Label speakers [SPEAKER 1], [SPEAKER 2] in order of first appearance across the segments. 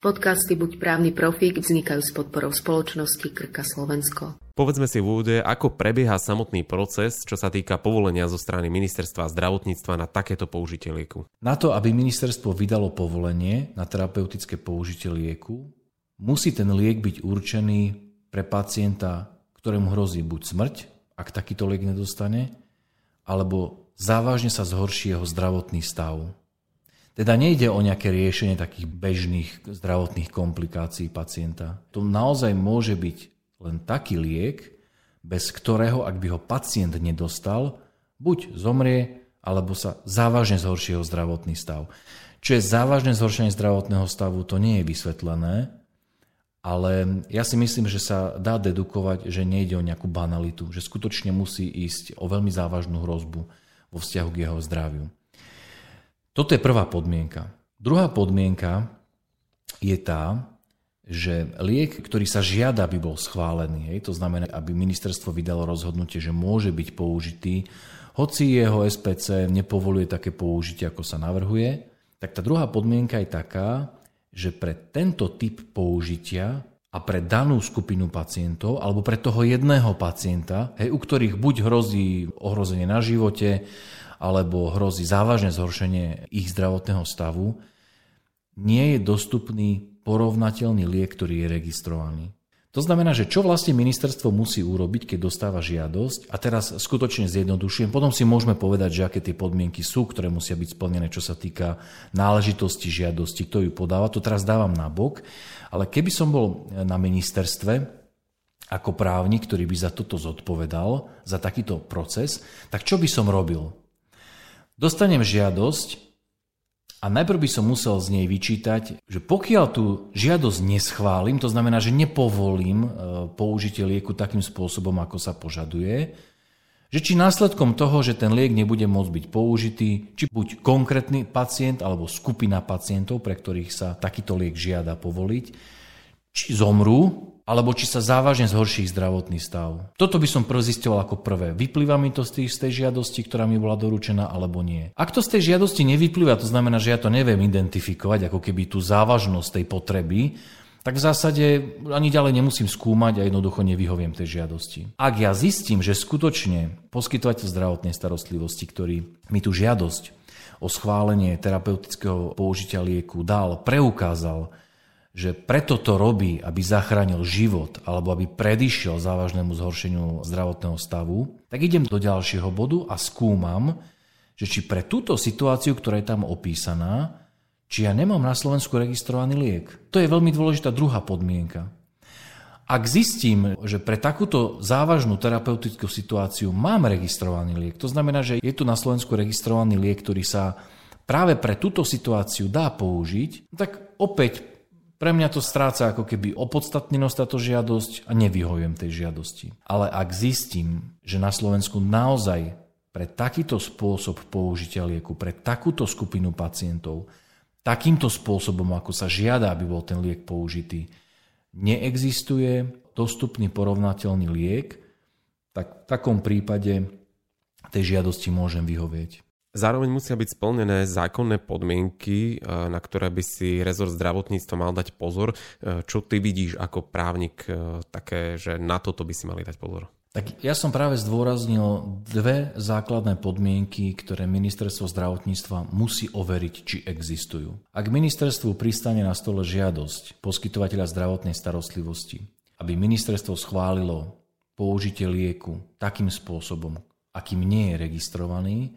[SPEAKER 1] Podcasty Buď právny profík vznikajú s podporou spoločnosti Krka Slovensko.
[SPEAKER 2] Povedzme si v úvode, ako prebieha samotný proces, čo sa týka povolenia zo strany ministerstva zdravotníctva na takéto použitie lieku.
[SPEAKER 3] Na to, aby ministerstvo vydalo povolenie na terapeutické použitie lieku, musí ten liek byť určený pre pacienta, ktorému hrozí buď smrť, ak takýto liek nedostane, alebo závažne sa zhorší jeho zdravotný stav. Teda nejde o nejaké riešenie takých bežných zdravotných komplikácií pacienta. To naozaj môže byť len taký liek, bez ktorého, ak by ho pacient nedostal, buď zomrie, alebo sa závažne zhorší jeho zdravotný stav. Čo je závažné zhoršenie zdravotného stavu, to nie je vysvetlené, ale ja si myslím, že sa dá dedukovať, že nejde o nejakú banalitu, že skutočne musí ísť o veľmi závažnú hrozbu vo vzťahu k jeho zdraviu. Toto je prvá podmienka. Druhá podmienka je tá, že liek, ktorý sa žiada, aby bol schválený, hej, to znamená, aby ministerstvo vydalo rozhodnutie, že môže byť použitý, hoci jeho SPC nepovoluje také použitie, ako sa navrhuje, tak tá druhá podmienka je taká, že pre tento typ použitia a pre danú skupinu pacientov, alebo pre toho jedného pacienta, hej, u ktorých buď hrozí ohrozenie na živote, alebo hrozí závažné zhoršenie ich zdravotného stavu, nie je dostupný porovnateľný liek, ktorý je registrovaný. To znamená, že čo vlastne ministerstvo musí urobiť, keď dostáva žiadosť, a teraz skutočne zjednodušujem, potom si môžeme povedať, že aké tie podmienky sú, ktoré musia byť splnené, čo sa týka náležitosti žiadosti, kto ju podáva, to teraz dávam na bok, ale keby som bol na ministerstve, ako právnik, ktorý by za toto zodpovedal, za takýto proces, tak čo by som robil? Dostanem žiadosť a najprv by som musel z nej vyčítať, že pokiaľ tú žiadosť neschválim, to znamená, že nepovolím e, použitie lieku takým spôsobom, ako sa požaduje, že či následkom toho, že ten liek nebude môcť byť použitý, či buď konkrétny pacient alebo skupina pacientov, pre ktorých sa takýto liek žiada povoliť, či zomrú, alebo či sa závažne zhorší ich zdravotný stav. Toto by som prv ako prvé. Vyplýva mi to z tej, z tej žiadosti, ktorá mi bola doručená, alebo nie. Ak to z tej žiadosti nevyplýva, to znamená, že ja to neviem identifikovať, ako keby tú závažnosť tej potreby, tak v zásade ani ďalej nemusím skúmať a jednoducho nevyhoviem tej žiadosti. Ak ja zistím, že skutočne poskytovateľ zdravotnej starostlivosti, ktorý mi tú žiadosť o schválenie terapeutického použitia lieku dal, preukázal, že preto to robí, aby zachránil život alebo aby predišiel závažnému zhoršeniu zdravotného stavu, tak idem do ďalšieho bodu a skúmam, že či pre túto situáciu, ktorá je tam opísaná, či ja nemám na Slovensku registrovaný liek. To je veľmi dôležitá druhá podmienka. Ak zistím, že pre takúto závažnú terapeutickú situáciu mám registrovaný liek, to znamená, že je tu na Slovensku registrovaný liek, ktorý sa práve pre túto situáciu dá použiť, tak opäť pre mňa to stráca ako keby opodstatnenosť táto žiadosť a nevyhojujem tej žiadosti. Ale ak zistím, že na Slovensku naozaj pre takýto spôsob použitia lieku, pre takúto skupinu pacientov, takýmto spôsobom, ako sa žiada, aby bol ten liek použitý, neexistuje dostupný porovnateľný liek, tak v takom prípade tej žiadosti môžem vyhovieť.
[SPEAKER 2] Zároveň musia byť splnené zákonné podmienky, e, na ktoré by si rezort zdravotníctva mal dať pozor. E, čo ty vidíš ako právnik e, také, že na toto by si mali dať pozor?
[SPEAKER 3] Tak ja som práve zdôraznil dve základné podmienky, ktoré ministerstvo zdravotníctva musí overiť, či existujú. Ak ministerstvu pristane na stole žiadosť poskytovateľa zdravotnej starostlivosti, aby ministerstvo schválilo použitie lieku takým spôsobom, akým nie je registrovaný,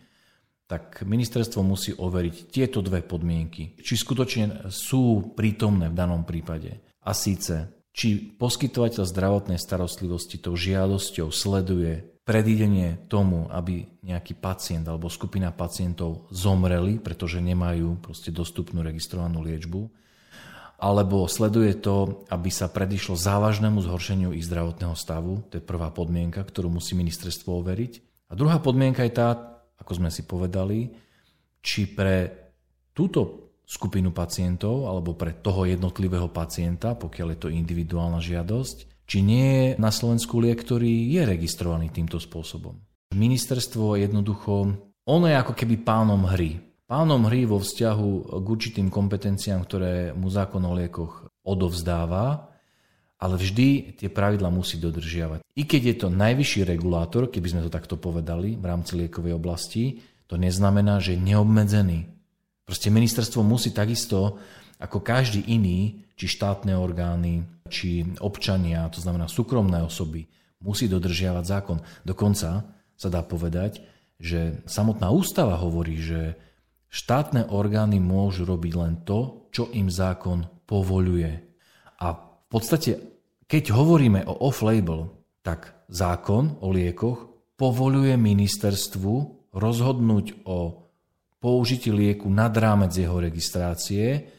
[SPEAKER 3] tak ministerstvo musí overiť tieto dve podmienky, či skutočne sú prítomné v danom prípade. A síce, či poskytovateľ zdravotnej starostlivosti tou žiadosťou sleduje predídenie tomu, aby nejaký pacient alebo skupina pacientov zomreli, pretože nemajú proste dostupnú registrovanú liečbu, alebo sleduje to, aby sa predišlo závažnému zhoršeniu ich zdravotného stavu, to je prvá podmienka, ktorú musí ministerstvo overiť. A druhá podmienka je tá, ako sme si povedali, či pre túto skupinu pacientov alebo pre toho jednotlivého pacienta, pokiaľ je to individuálna žiadosť, či nie je na Slovensku liek, ktorý je registrovaný týmto spôsobom. Ministerstvo jednoducho, ono je ako keby pánom hry. pánom hry vo vzťahu k určitým kompetenciám, ktoré mu zákon o liekoch odovzdáva, ale vždy tie pravidla musí dodržiavať. I keď je to najvyšší regulátor, keby sme to takto povedali v rámci liekovej oblasti, to neznamená, že je neobmedzený. Proste ministerstvo musí takisto, ako každý iný, či štátne orgány, či občania, to znamená súkromné osoby, musí dodržiavať zákon. Dokonca sa dá povedať, že samotná ústava hovorí, že štátne orgány môžu robiť len to, čo im zákon povoluje. A v podstate keď hovoríme o off-label, tak zákon o liekoch povoluje ministerstvu rozhodnúť o použití lieku nad rámec jeho registrácie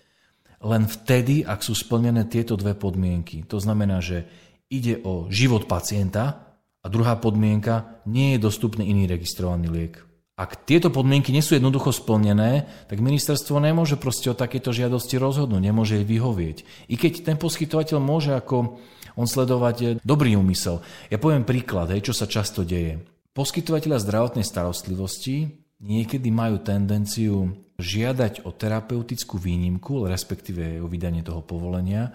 [SPEAKER 3] len vtedy, ak sú splnené tieto dve podmienky. To znamená, že ide o život pacienta a druhá podmienka, nie je dostupný iný registrovaný liek. Ak tieto podmienky nie sú jednoducho splnené, tak ministerstvo nemôže proste o takéto žiadosti rozhodnúť, nemôže jej vyhovieť. I keď ten poskytovateľ môže ako on sledovať dobrý úmysel. Ja poviem príklad, hej, čo sa často deje. Poskytovateľa zdravotnej starostlivosti niekedy majú tendenciu žiadať o terapeutickú výnimku, respektíve o vydanie toho povolenia,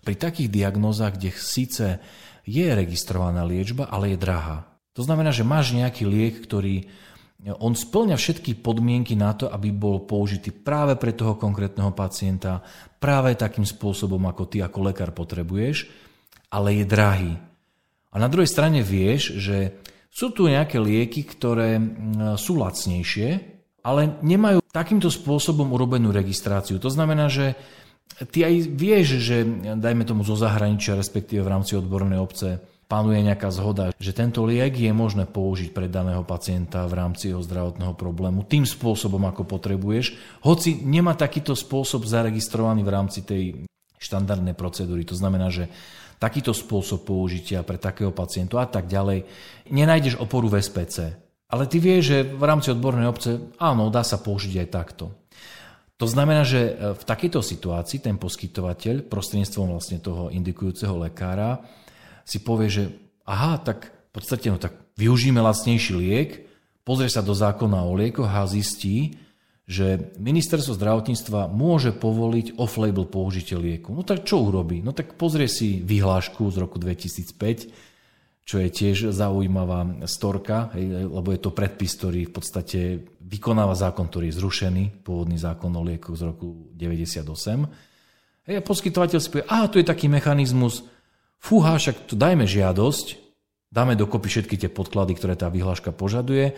[SPEAKER 3] pri takých diagnózach, kde síce je registrovaná liečba, ale je drahá. To znamená, že máš nejaký liek, ktorý on splňa všetky podmienky na to, aby bol použitý práve pre toho konkrétneho pacienta, práve takým spôsobom, ako ty ako lekár potrebuješ ale je drahý. A na druhej strane vieš, že sú tu nejaké lieky, ktoré sú lacnejšie, ale nemajú takýmto spôsobom urobenú registráciu. To znamená, že ty aj vieš, že dajme tomu zo zahraničia, respektíve v rámci odbornej obce, panuje nejaká zhoda, že tento liek je možné použiť pre daného pacienta v rámci jeho zdravotného problému tým spôsobom, ako potrebuješ, hoci nemá takýto spôsob zaregistrovaný v rámci tej štandardnej procedúry. To znamená, že takýto spôsob použitia pre takého pacientu a tak ďalej, nenájdeš oporu v SPC. Ale ty vieš, že v rámci odbornej obce, áno, dá sa použiť aj takto. To znamená, že e, v takejto situácii ten poskytovateľ prostredníctvom vlastne toho indikujúceho lekára si povie, že aha, tak v podstate no, tak využíme lacnejší liek, pozrie sa do zákona o liekoch a zistí, že ministerstvo zdravotníctva môže povoliť off-label použitie lieku. No tak čo urobí? No tak pozrie si vyhlášku z roku 2005, čo je tiež zaujímavá storka, lebo je to predpis, ktorý v podstate vykonáva zákon, ktorý je zrušený, pôvodný zákon o liekoch z roku 98. A poskytovateľ si povie, a tu je taký mechanizmus, fúha, však tu dajme žiadosť, dáme dokopy všetky tie podklady, ktoré tá vyhláška požaduje.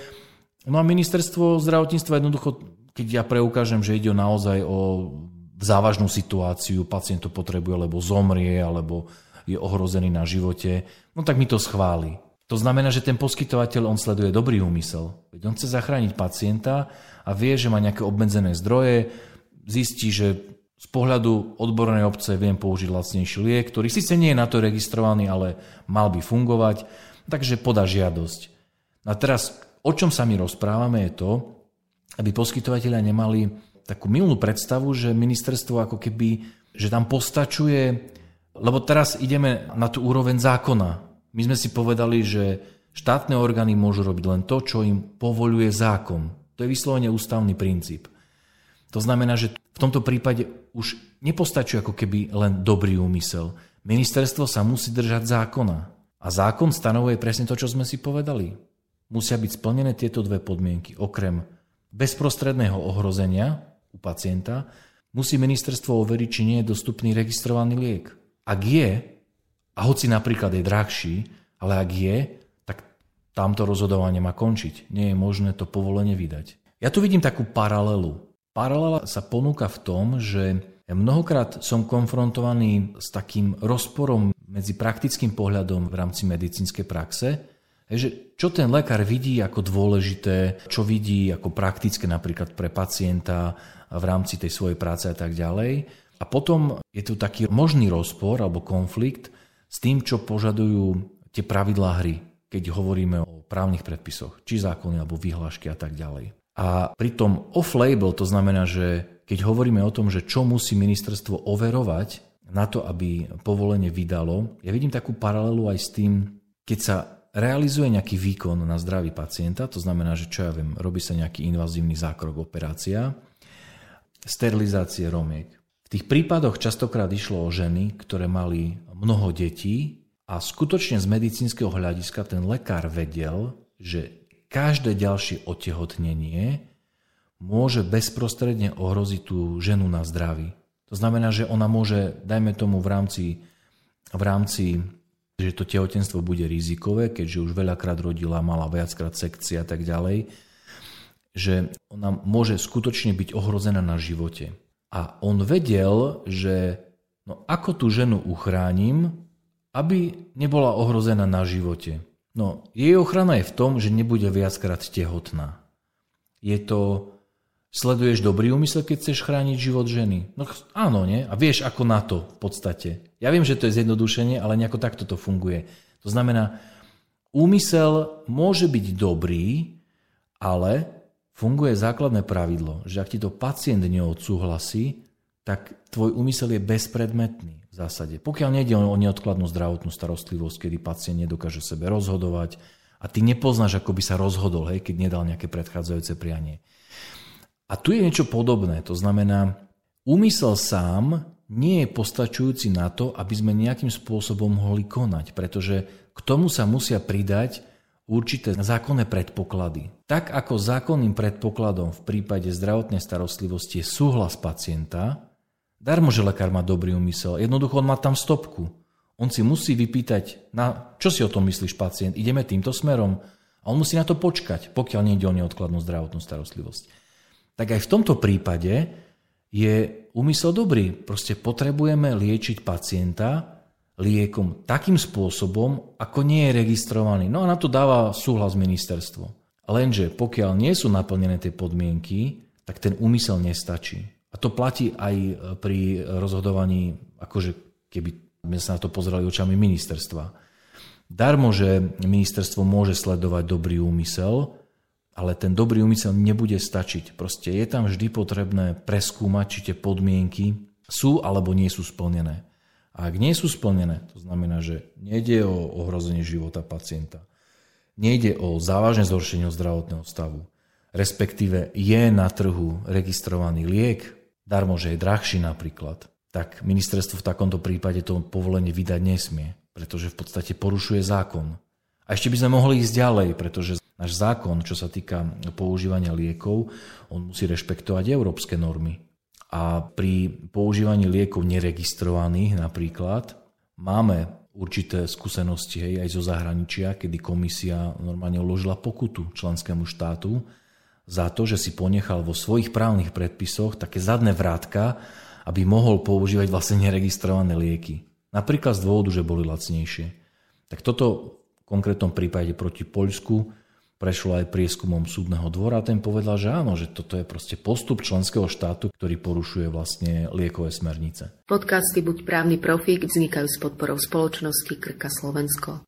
[SPEAKER 3] No a ministerstvo zdravotníctva jednoducho keď ja preukážem, že ide naozaj o závažnú situáciu, pacient to potrebuje, lebo zomrie, alebo je ohrozený na živote, no tak mi to schváli. To znamená, že ten poskytovateľ, on sleduje dobrý úmysel. Veď on chce zachrániť pacienta a vie, že má nejaké obmedzené zdroje, zistí, že z pohľadu odbornej obce viem použiť lacnejší liek, ktorý síce nie je na to registrovaný, ale mal by fungovať, takže podá žiadosť. A teraz, o čom sa my rozprávame, je to, aby poskytovateľia nemali takú milnú predstavu, že ministerstvo ako keby, že tam postačuje, lebo teraz ideme na tú úroveň zákona. My sme si povedali, že štátne orgány môžu robiť len to, čo im povoluje zákon. To je vyslovene ústavný princíp. To znamená, že v tomto prípade už nepostačuje ako keby len dobrý úmysel. Ministerstvo sa musí držať zákona. A zákon stanovuje presne to, čo sme si povedali. Musia byť splnené tieto dve podmienky. Okrem bezprostredného ohrozenia u pacienta, musí ministerstvo overiť, či nie je dostupný registrovaný liek. Ak je, a hoci napríklad je drahší, ale ak je, tak tamto rozhodovanie má končiť. Nie je možné to povolenie vydať. Ja tu vidím takú paralelu. Paralela sa ponúka v tom, že mnohokrát som konfrontovaný s takým rozporom medzi praktickým pohľadom v rámci medicínskej praxe že čo ten lekár vidí ako dôležité, čo vidí ako praktické napríklad pre pacienta v rámci tej svojej práce a tak ďalej. A potom je tu taký možný rozpor alebo konflikt s tým, čo požadujú tie pravidlá hry, keď hovoríme o právnych predpisoch, či zákony alebo vyhlášky a tak ďalej. A pri tom off-label to znamená, že keď hovoríme o tom, že čo musí ministerstvo overovať na to, aby povolenie vydalo, ja vidím takú paralelu aj s tým, keď sa realizuje nejaký výkon na zdraví pacienta, to znamená, že čo ja viem, robí sa nejaký invazívny zákrok, operácia, sterilizácie romiek. V tých prípadoch častokrát išlo o ženy, ktoré mali mnoho detí a skutočne z medicínskeho hľadiska ten lekár vedel, že každé ďalšie otehotnenie môže bezprostredne ohroziť tú ženu na zdraví. To znamená, že ona môže, dajme tomu v rámci, v rámci že to tehotenstvo bude rizikové, keďže už veľakrát rodila, mala viackrát sekcie a tak ďalej, že ona môže skutočne byť ohrozená na živote. A on vedel, že no ako tú ženu uchránim, aby nebola ohrozená na živote. No, jej ochrana je v tom, že nebude viackrát tehotná. Je to, sleduješ dobrý úmysel, keď chceš chrániť život ženy? No áno, nie? A vieš ako na to v podstate. Ja viem, že to je zjednodušenie, ale nejako takto to funguje. To znamená, úmysel môže byť dobrý, ale funguje základné pravidlo, že ak ti to pacient neodsúhlasí, tak tvoj úmysel je bezpredmetný v zásade. Pokiaľ nejde o neodkladnú zdravotnú starostlivosť, kedy pacient nedokáže sebe rozhodovať a ty nepoznáš, ako by sa rozhodol, hej, keď nedal nejaké predchádzajúce prianie. A tu je niečo podobné, to znamená, úmysel sám nie je postačujúci na to, aby sme nejakým spôsobom mohli konať, pretože k tomu sa musia pridať určité zákonné predpoklady. Tak ako zákonným predpokladom v prípade zdravotnej starostlivosti je súhlas pacienta, Darmo, že lekár má dobrý úmysel. Jednoducho on má tam stopku. On si musí vypýtať, na, čo si o tom myslíš pacient, ideme týmto smerom. A on musí na to počkať, pokiaľ nejde o neodkladnú zdravotnú starostlivosť. Tak aj v tomto prípade je úmysel dobrý. Proste potrebujeme liečiť pacienta liekom takým spôsobom, ako nie je registrovaný. No a na to dáva súhlas ministerstvo. Lenže pokiaľ nie sú naplnené tie podmienky, tak ten úmysel nestačí. A to platí aj e, pri rozhodovaní, akože keby sme sa na to pozerali očami ministerstva. Darmo, že ministerstvo môže sledovať dobrý úmysel, ale ten dobrý úmysel nebude stačiť. Proste je tam vždy potrebné preskúmať, či tie podmienky sú alebo nie sú splnené. A ak nie sú splnené, to znamená, že nejde o ohrozenie života pacienta, nejde o závažné zhoršenie zdravotného stavu, respektíve je na trhu registrovaný liek, darmo, že je drahší napríklad, tak ministerstvo v takomto prípade to povolenie vydať nesmie, pretože v podstate porušuje zákon. A ešte by sme mohli ísť ďalej, pretože náš zákon, čo sa týka používania liekov, on musí rešpektovať európske normy. A pri používaní liekov neregistrovaných napríklad máme určité skúsenosti hej, aj zo zahraničia, kedy komisia normálne uložila pokutu členskému štátu za to, že si ponechal vo svojich právnych predpisoch také zadné vrátka, aby mohol používať vlastne neregistrované lieky. Napríklad z dôvodu, že boli lacnejšie. Tak toto v konkrétnom prípade proti Poľsku prešlo aj prieskumom súdneho dvora a ten povedal, že áno, že toto je proste postup členského štátu, ktorý porušuje vlastne liekové smernice.
[SPEAKER 1] Podcasty Buď právny profík vznikajú s podporou spoločnosti Krka Slovensko.